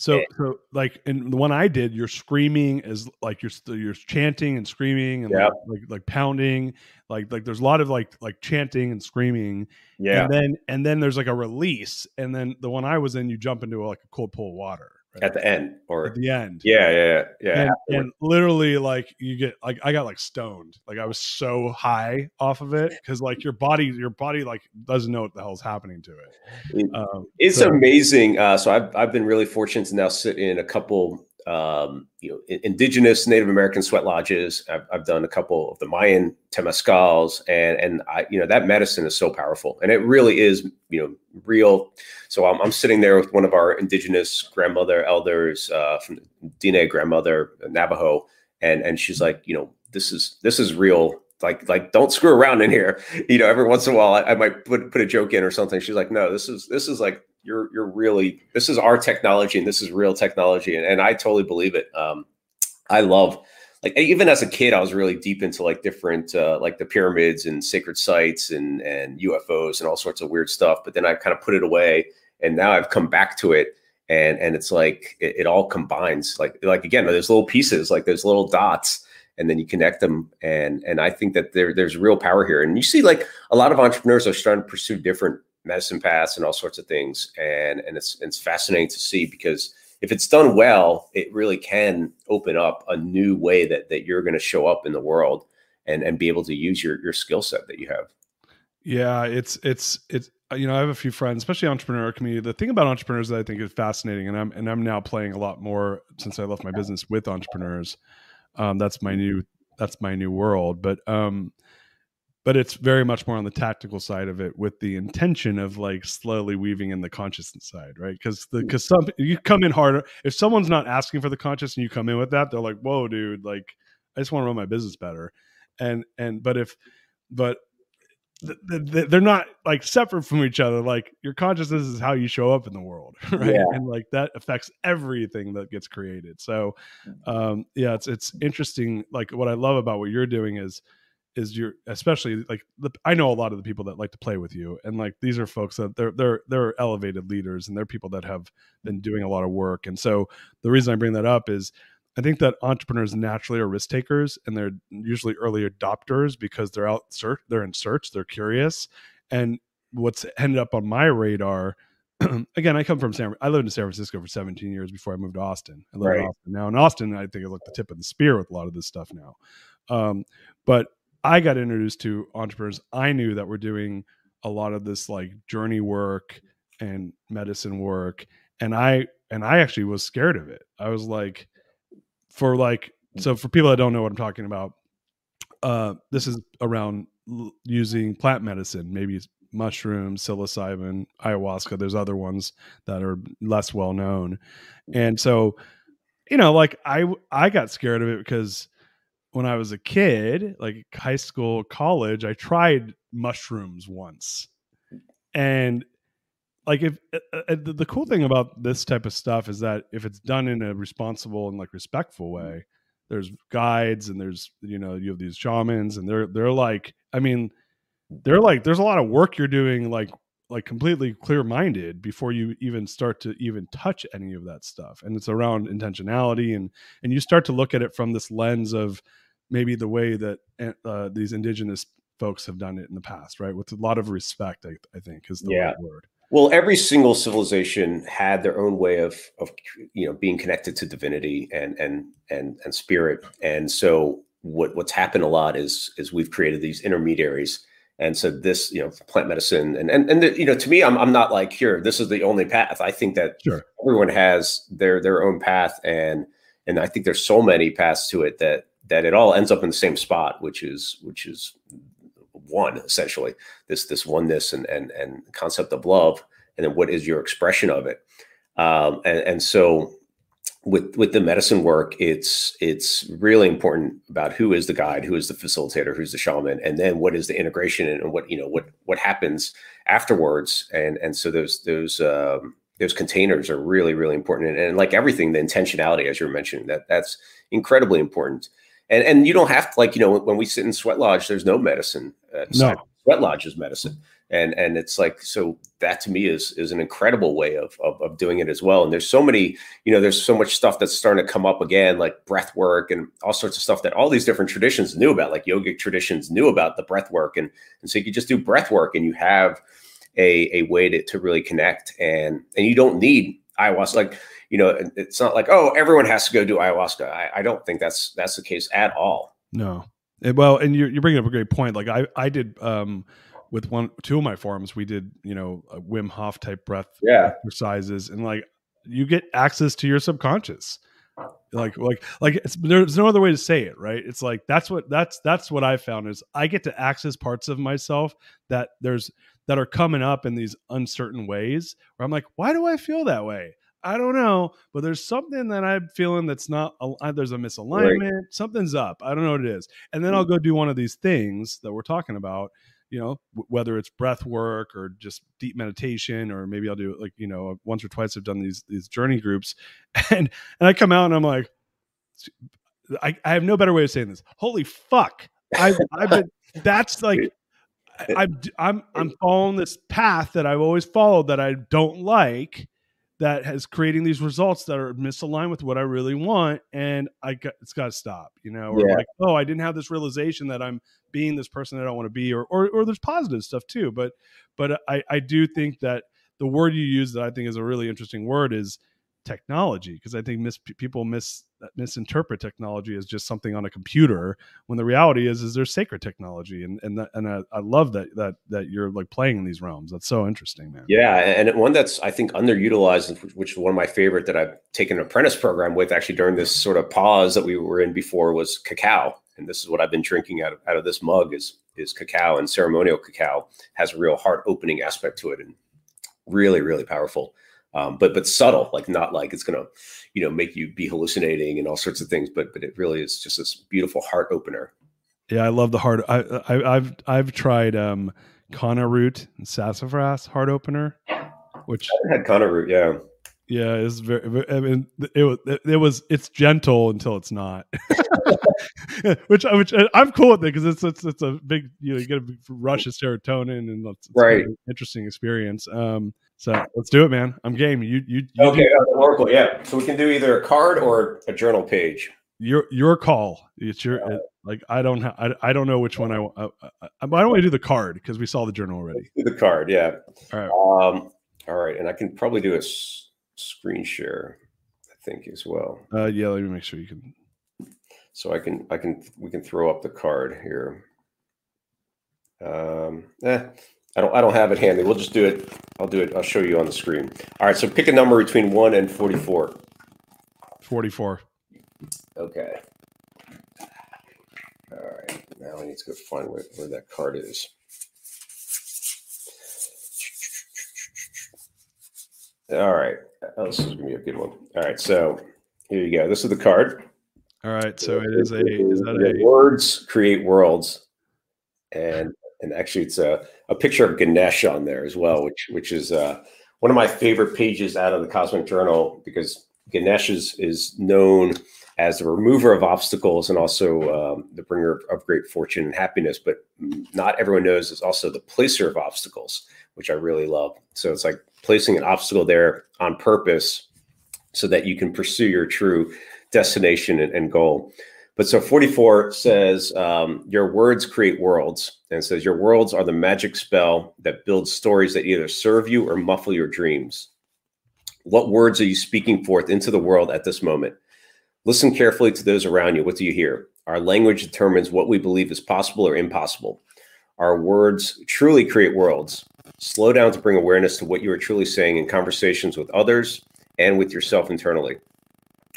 So and, so like in the one I did, you're screaming as like you're you're chanting and screaming and like, like, like pounding, like like there's a lot of like like chanting and screaming. Yeah. And then and then there's like a release, and then the one I was in, you jump into a, like a cold pool of water right? at the end or at the end. Yeah, yeah, yeah. And, and, literally, like you get like I got like stoned. Like I was so high off of it because like your body, your body like doesn't know what the hell's happening to it. Um, it's so. amazing. Uh, so I've I've been really fortunate to now sit in a couple um, you know, indigenous Native American sweat lodges. I've, I've, done a couple of the Mayan temescals, and and I, you know, that medicine is so powerful, and it really is, you know, real. So I'm, I'm sitting there with one of our indigenous grandmother elders uh, from Diné grandmother Navajo, and and she's like, you know, this is this is real. Like like don't screw around in here. You know, every once in a while I, I might put put a joke in or something. She's like, no, this is this is like you're you're really this is our technology and this is real technology and, and i totally believe it um, i love like even as a kid, I was really deep into like different uh, like the pyramids and sacred sites and and UFOs and all sorts of weird stuff. But then I kind of put it away, and now I've come back to it, and and it's like it, it all combines. Like like again, there's little pieces, like there's little dots, and then you connect them, and and I think that there there's real power here. And you see, like a lot of entrepreneurs are starting to pursue different medicine paths and all sorts of things, and and it's it's fascinating to see because if it's done well, it really can open up a new way that that you're going to show up in the world and and be able to use your your skill set that you have. Yeah, it's it's it's you know I have a few friends, especially entrepreneur community. The thing about entrepreneurs that I think is fascinating, and I'm and I'm now playing a lot more since I left my business with entrepreneurs. Um, that's my new that's my new world, but um, but it's very much more on the tactical side of it with the intention of like slowly weaving in the consciousness side right? Because the because some you come in harder if someone's not asking for the conscious and you come in with that they're like whoa dude like i just want to run my business better. And and but if but they're not like separate from each other like your consciousness is how you show up in the world right? Yeah. and like that affects everything that gets created. So um yeah it's it's interesting like what i love about what you're doing is is you're especially like the, I know a lot of the people that like to play with you, and like these are folks that they're they're they're elevated leaders, and they're people that have been doing a lot of work. And so the reason I bring that up is I think that entrepreneurs naturally are risk takers, and they're usually early adopters because they're out search, they're in search, they're curious, and what's ended up on my radar. again, I come from San. I lived in San Francisco for 17 years before I moved to Austin. I live right. in Austin now. In Austin, I think is like the tip of the spear with a lot of this stuff now. Um, but I got introduced to entrepreneurs I knew that were doing a lot of this like journey work and medicine work and I and I actually was scared of it. I was like for like so for people that don't know what I'm talking about uh this is around l- using plant medicine, maybe mushrooms, psilocybin, ayahuasca, there's other ones that are less well known. And so you know like I I got scared of it because when I was a kid, like high school, college, I tried mushrooms once. And like if uh, uh, the, the cool thing about this type of stuff is that if it's done in a responsible and like respectful way, there's guides and there's you know you have these shamans and they're they're like I mean they're like there's a lot of work you're doing like like completely clear minded before you even start to even touch any of that stuff and it's around intentionality and and you start to look at it from this lens of maybe the way that uh, these indigenous folks have done it in the past right with a lot of respect i, I think is the yeah. right word well every single civilization had their own way of of you know being connected to divinity and and and and spirit and so what what's happened a lot is is we've created these intermediaries and so this, you know, plant medicine and and and the, you know, to me, I'm I'm not like here. This is the only path. I think that sure. everyone has their their own path, and and I think there's so many paths to it that that it all ends up in the same spot, which is which is one essentially this this oneness and and and concept of love, and then what is your expression of it, um, and and so with with the medicine work it's it's really important about who is the guide who is the facilitator who's the shaman and then what is the integration and what you know what what happens afterwards. And and so those those um, those containers are really really important. And, and like everything the intentionality as you're mentioning that that's incredibly important. And and you don't have to like you know when we sit in sweat lodge there's no medicine uh, no. sweat lodge is medicine and and it's like so that to me is is an incredible way of, of, of doing it as well. And there's so many you know there's so much stuff that's starting to come up again like breath work and all sorts of stuff that all these different traditions knew about like yogic traditions knew about the breath work. And and so you could just do breath work and you have a a way to, to really connect. And and you don't need ayahuasca. Like you know it's not like oh everyone has to go do ayahuasca. I, I don't think that's that's the case at all. No. Well and you're, you're bringing up a great point. Like i i did um with one two of my forums we did you know a wim hof type breath yeah. exercises and like you get access to your subconscious. Like like like there's no other way to say it right? It's like that's what that's that's what i found is i get to access parts of myself that there's that are coming up in these uncertain ways where i'm like why do i feel that way? I don't know but there's something that i'm feeling that's not uh, there's a misalignment. Right. something's up. I don't know what it is. And then i'll hmm. go do one of these things that we're talking about you know whether it's breath work or just deep meditation or maybe i'll do it like you know once or twice i've done these these journey groups and and i come out and i'm like I, I have no better way of saying this. Holy fuck! I, I've been. That's like. I, I'm I'm I'm following this path that I've always followed that I don't like, that has creating these results that are misaligned with what I really want, and I got it's got to stop. You know, or Yeah. like, oh, I didn't have this realization that I'm being this person that I don't want to be, or or or there's positive stuff too. But but I I do think that the word you use that I think is a really interesting word is technology because I think mis- people mis misinterpret technology as just something on a computer when the reality is is there's sacred technology and and and I, I love that that that you're like playing in these realms. That's so interesting, man. Yeah, and one that's I think underutilized, which- which is one of my favorite that I've taken an apprentice program with actually during this sort of pause that we were in before was cacao, and this is what I've been drinking out of, out of this mug is is cacao and ceremonial cacao has a real heart opening aspect to it and really really powerful, um, but but subtle, like not like it's gonna you know make you be hallucinating and all sorts of things, but but it really is just this beautiful heart opener. Yeah, I love the heart. I, I I've I've tried um Kanna root and sassafras heart opener, which I had Kanna root, yeah. yeah is very. I mean, it was it was it's gentle until it's not. which which I'm cool with it because it's it's it's a big you know you get a big rush of serotonin and it's, it's Right. an interesting experience. Um, so let's do it, man. I'm game. You you, you Okay, do uh, the Oracle, yeah. So we can do either a card or a journal page. your your call. It's your it- like I don't ha- I, I don't know which one I want. I, I, I don't want to do the card because we saw the journal already. Do the card, yeah. All right. Um, all right, and I can probably do a s- screen share, I think, as well. Uh, yeah, let me make sure you can. So I can, I can, we can throw up the card here. Um, eh, I don't, I don't have it handy. We'll just do it. I'll do it. I'll show you on the screen. All right. So pick a number between one and forty-four. 44. Okay. All right. Now I need to go find where, where that card is. All right. Oh, this is gonna be a good one. All right. So here you go. This is the card. All right. So it is a is that a words create worlds, and and actually it's a, a picture of Ganesh on there as well, which which is uh, one of my favorite pages out of the Cosmic Journal because Ganesh is is known as the remover of obstacles and also um, the bringer of, of great fortune and happiness. But not everyone knows is also the placer of obstacles, which I really love. So it's like placing an obstacle there on purpose so that you can pursue your true destination and, and goal. But so 44 says, um, Your words create worlds. And says, Your worlds are the magic spell that builds stories that either serve you or muffle your dreams. What words are you speaking forth into the world at this moment? Listen carefully to those around you. What do you hear? Our language determines what we believe is possible or impossible. Our words truly create worlds. Slow down to bring awareness to what you are truly saying in conversations with others and with yourself internally.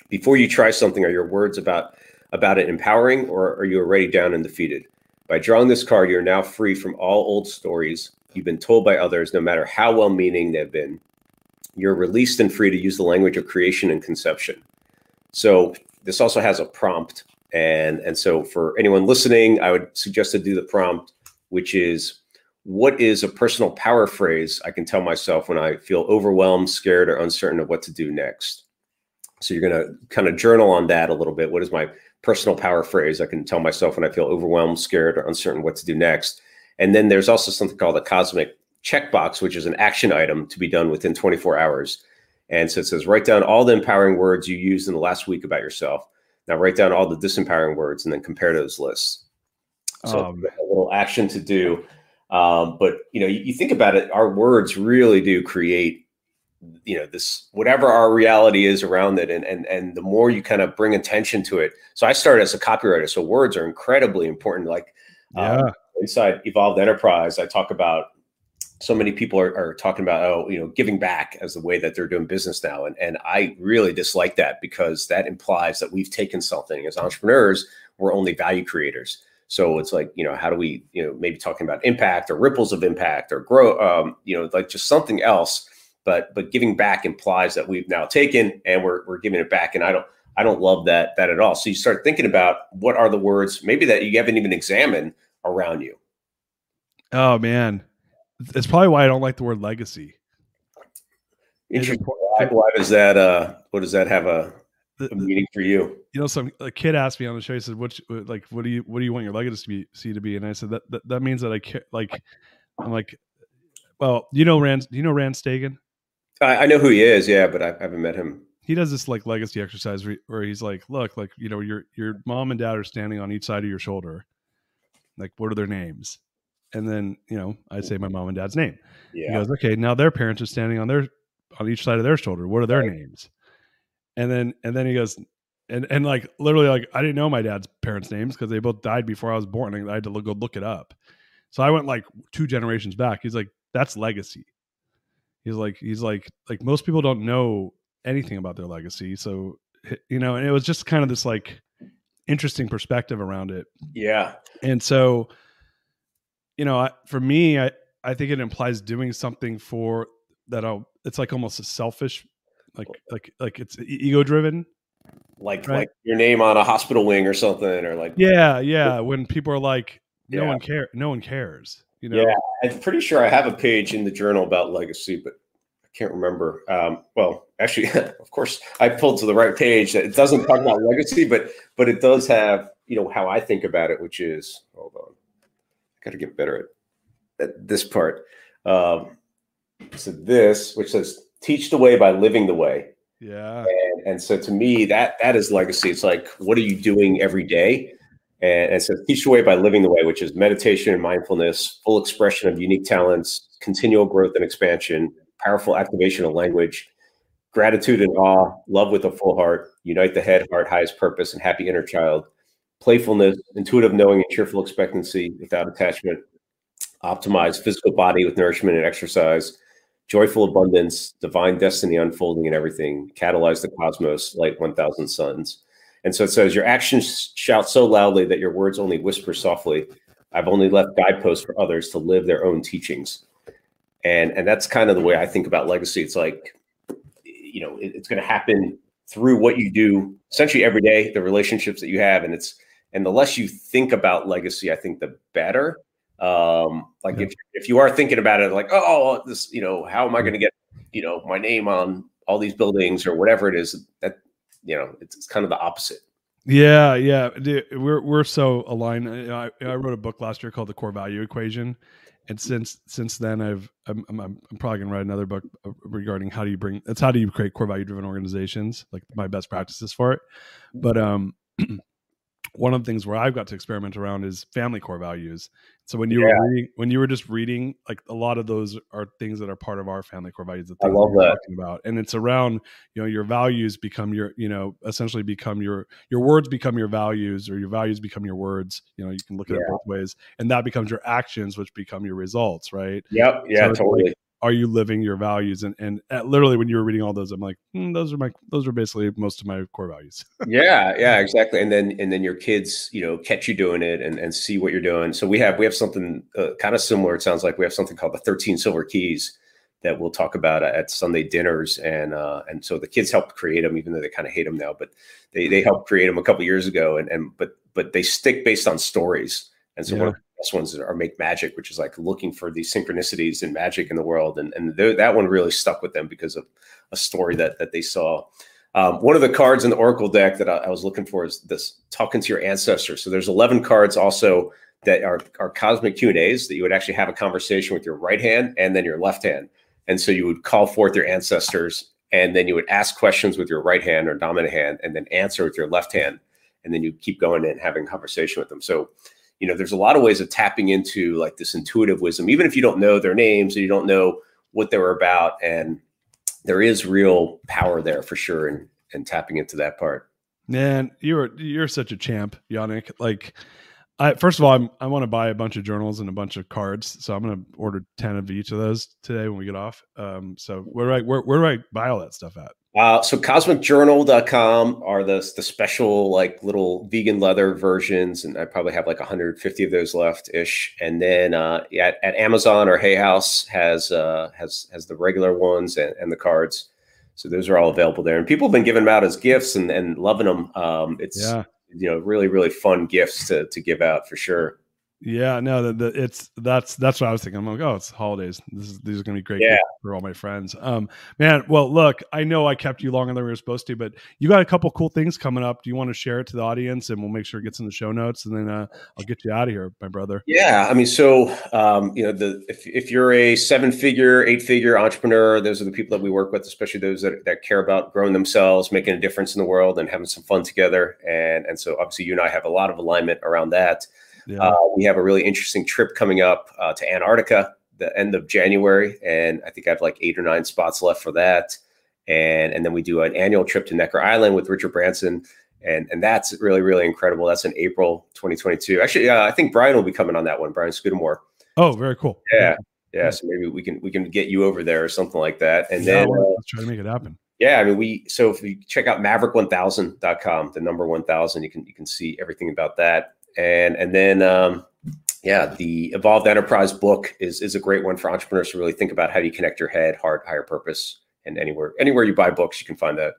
Before you try something, are your words about about it empowering or are you already down and defeated? By drawing this card, you're now free from all old stories you've been told by others, no matter how well meaning they've been. You're released and free to use the language of creation and conception. So this also has a prompt. And, and so for anyone listening, I would suggest to do the prompt, which is what is a personal power phrase I can tell myself when I feel overwhelmed, scared, or uncertain of what to do next? So you're going to kind of journal on that a little bit. What is my personal power phrase I can tell myself when I feel overwhelmed, scared, or uncertain what to do next? And then there's also something called a cosmic checkbox, which is an action item to be done within 24 hours. And so it says, write down all the empowering words you used in the last week about yourself. Now write down all the disempowering words and then compare those lists. So Um, a little action to do. Um, but you know, you, you think about it, our words really do create, you know, this whatever our reality is around it. And and and the more you kind of bring attention to it. So I started as a copywriter. So words are incredibly important. Like yeah. um, inside Evolved Enterprise, I talk about so many people are, are talking about oh you know giving back as the way that they're doing business now and and I really dislike that because that implies that we've taken something as entrepreneurs we're only value creators so it's like you know how do we you know maybe talking about impact or ripples of impact or grow um, you know like just something else but but giving back implies that we've now taken and we're we're giving it back and I don't I don't love that that at all so you start thinking about what are the words maybe that you haven't even examined around you Oh man, it's probably why I don't like the word legacy. Interesting. Why, does that? Uh, what does that have a? the, a meaning for you. you know, some a kid asked me on the show. He said, "What, like, what do you, what do you want your legacy to be, see to be?" And I said, "That, that, that means that I care." Like, I'm like, well, you know, Rand, you know Rand Stagen? I, I know who he is, yeah, but I haven't met him. He does this like legacy exercise where, he's like, "Look, like, you know, your your mom and dad are standing on each side of your shoulder. Like, what are their names?" And then, you know, I say my mom and dad's name. He goes, okay, now their parents are standing on their on each side of their shoulder. What are their names? And then and then he goes, and and like literally like I didn't know my dad's parents' names because they both died before I was born, and I had to look, go look it up. So I went like two generations back. He's like, that's legacy. He's like, he's like, like most people don't know anything about their legacy. So you know, and it was just kind of this like interesting perspective around it yeah, and so you know I, for me i i think it implies doing something for that I'll, it's like almost a selfish like like like it's ego driven like Right. like your name on a hospital wing or something, or like yeah yeah when people are like no Yeah. one care no one cares you know Yeah. I'm pretty sure I have a page in the journal about legacy, but I can't remember. Um, well, actually, of course, I pulled to the right page. That it doesn't talk about legacy, but but it does have you know how I think about it, which is hold on, I got to get better at, at this part. Um, so this, which says teach the way by living the way. yeah And, and so to me, that that is legacy. It's like, what are you doing every day? And, and so teach the way by living the way, which is meditation and mindfulness, full expression of unique talents, continual growth and expansion, powerful activation of language, gratitude and awe, love with a full heart, unite the head, heart, highest purpose, and happy inner child, playfulness, intuitive knowing, and cheerful expectancy without attachment, optimize physical body with nourishment and exercise, joyful abundance, divine destiny unfolding in everything, catalyze the cosmos, light 1000 suns. And so it says, Your actions shout so loudly that your words only whisper softly. I've only left guideposts for others to live their own teachings. And, and that's kind of the way I think about legacy. It's like, you know, it- it's going to happen through what you do essentially every day, the relationships that you have. And it's, and the less you think about legacy, I think the better. Um, like Yeah. if, if you are thinking about it, like, oh, this, you know, how am I going to get, you know, my name on all these buildings or whatever it is that, you know, it's, it's kind of the opposite. Yeah, yeah, dude, we're we're so aligned. I, I wrote a book last year called The Core Value Equation, and since since then, I've I'm I'm, I'm probably gonna write another book uh, regarding how do you bring it's how do you create core value driven organizations, like my best practices for it. But um, one of the things where I've got to experiment around is family core values. So when you Yeah. were reading, when you were just reading, like a lot of those are things that are part of our family core values. That I love that. talking about, and it's around you know your values become your you know essentially become your your words become your values or your values become your words. You know you can look at it both ways, and that becomes your actions, which become your results. Right? Yep. Yeah, So it's like- totally. Are you living your values? And and uh, literally when you were reading all those, I'm like, hmm, those are my those are basically most of my core values. yeah yeah exactly and then and then your kids you know catch you doing it and, and see what you're doing so we have we have something uh, kind of similar it sounds like we have something called the 13 silver keys that we'll talk about at sunday dinners and uh and so the kids helped create them even though they kind of hate them now but they they helped create them a couple years ago and and but but they stick based on stories and so one of best ones that are make magic which is like looking for these synchronicities and magic in the world and and that one really stuck with them because of a story that that they saw um, one of the cards in the Oracle deck that I, I was looking for is this talking to your ancestors. So there's 11 cards also that are, are cosmic Q and A's that you would actually have a conversation with your right hand and then your left hand. And so you would call forth your ancestors and then you would ask questions with your right hand or dominant hand and then answer with your left hand. And then you keep going and having conversation with them. So, you know, there's a lot of ways of tapping into like this intuitive wisdom, even if you don't know their names and you don't know what they were about. And there is real power there for sure and and tapping into that part Man, you're you're such a champ, Yanik. Like, I first of all, I'm, I want to buy a bunch of journals and a bunch of cards, so I'm gonna order ten of each of those today when we get off. Um, so where do I where, where do I buy all that stuff at? Uh, so cosmicjournal.com are the the special like little vegan leather versions and i probably have like 150 of those left ish and then uh, at, at amazon or hay house has uh, has has the regular ones and, and the cards. So those are all available there. And people have been giving them out as gifts and, and loving them um, it's Yeah, you know really really fun gifts to, to give out for sure Yeah, no, the, the, it's that's that's what I was thinking. I'm like, oh, it's holidays. This is these are gonna be great Yeah. for all my friends. Um, man, well, look, I know I kept you longer than we were supposed to, but you got a couple cool things coming up. Do you want to share it to the audience, and we'll make sure it gets in the show notes, and then uh, I'll get you out of here, my brother. Yeah, I mean, so um, you know, the if if you're a seven figure, eight figure entrepreneur, those are the people that we work with, especially those that, that care about growing themselves, making a difference in the world, and having some fun together. And and so obviously, you and I have a lot of alignment around that. Yeah, Uh, we have a really interesting trip coming up uh, to Antarctica the end of January, and I think I have like eight or nine spots left for that. And and then we do an annual trip to Necker Island with Richard Branson, and and that's really really incredible. That's in April 2022. Actually, uh, I think Brian will be coming on that one. Brian Scudamore. oh, very cool. Yeah, yeah. So maybe we can we can get you over there or something like that. And Yeah, then well, uh, let's try to make it happen. yeah, I mean, we so if you check out maverick1000.com, the number 1000, you can you can see everything about that. And and then um yeah, the Evolved Enterprise book is is a great one for entrepreneurs to really think about how do you connect your head, heart, higher purpose, and anywhere anywhere you buy books, you can find that.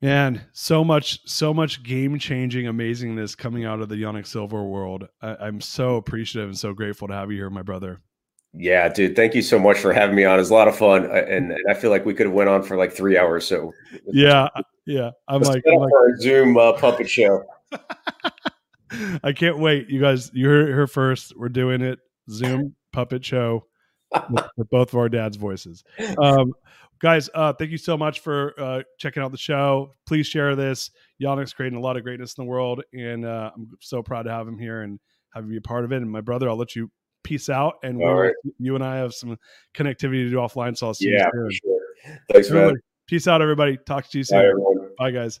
Man, so much, so much game changing amazingness coming out of the Yanik Silver world. I, I'm so appreciative and so grateful to have you here, my brother. Yeah, dude, thank you so much for having me on. It's a lot of fun, uh, and, and I feel like we could have went on for like three hours. So Yeah, yeah. I'm let's like, I'm like Zoom uh, puppet show. I can't wait. You guys, you heard it here first. We're doing it. Zoom puppet show with, with both of our dad's voices. Um, guys, uh, thank you so much for uh, checking out the show. Please share this. Yanik's creating a lot of greatness in the world, and uh, I'm so proud to have him here and have you be a part of it. And my brother, I'll let you peace out, and right. you and I have some connectivity to do offline. So I'll see Yeah, you for soon. sure. Thanks, man. Peace out, everybody. Talk to you soon. everyone. Bye guys.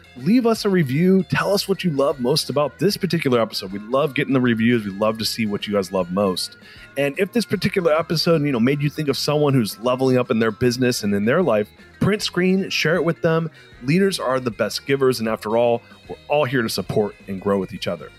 Leave us a review. Tell us what you love most about this particular episode. We love getting the reviews. We love to see what you guys love most. And if this particular episode, you know, made you think of someone who's leveling up in their business and in their life, print screen, share it with them. Leaders are the best givers, and after all, we're all here to support and grow with each other.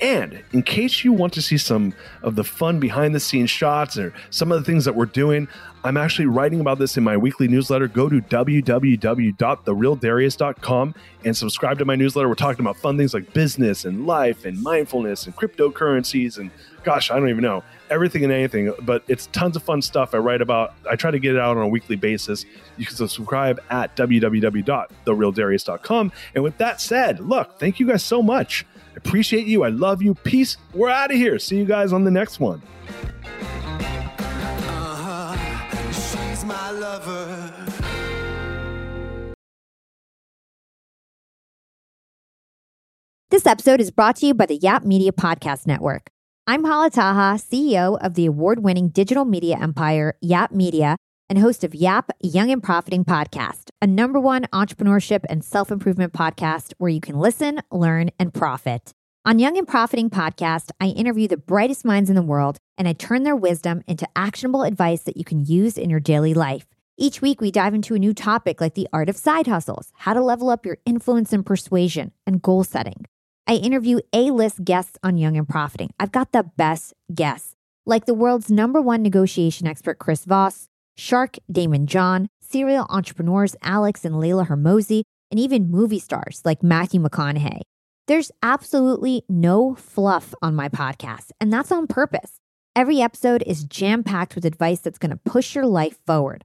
And in case you want to see some of the fun behind the scenes shots or some of the things that we're doing, I'm actually writing about this in my weekly newsletter. Go to www.therealdarius.com and subscribe to my newsletter. We're talking about fun things like business and life and mindfulness and cryptocurrencies and gosh, I don't even know everything and anything, but it's tons of fun stuff I write about. I try to get it out on a weekly basis. You can subscribe at www.therealdarius.com. And with that said, look, thank you guys so much. I appreciate you. I love you. Peace. We're out of here. See you guys on the next one. Lover. This episode is brought to you by the Yap Media Podcast Network. I'm Hala Taha, CEO of the award winning digital media empire, Yap Media, and host of Yap Young and Profiting Podcast, a number one entrepreneurship and self improvement podcast where you can listen, learn, and profit. On Young and Profiting Podcast, I interview the brightest minds in the world and I turn their wisdom into actionable advice that you can use in your daily life. Each week, we dive into a new topic like the art of side hustles, how to level up your influence and persuasion, and goal setting. I interview A list guests on Young and Profiting. I've got the best guests, like the world's number one negotiation expert, Chris Voss, Shark Daymond John, serial entrepreneurs Alex and Leila Hormozi, and even movie stars like Matthew McConaughey. There's absolutely no fluff on my podcast, and that's on purpose. Every episode is jam packed with advice that's going to push your life forward.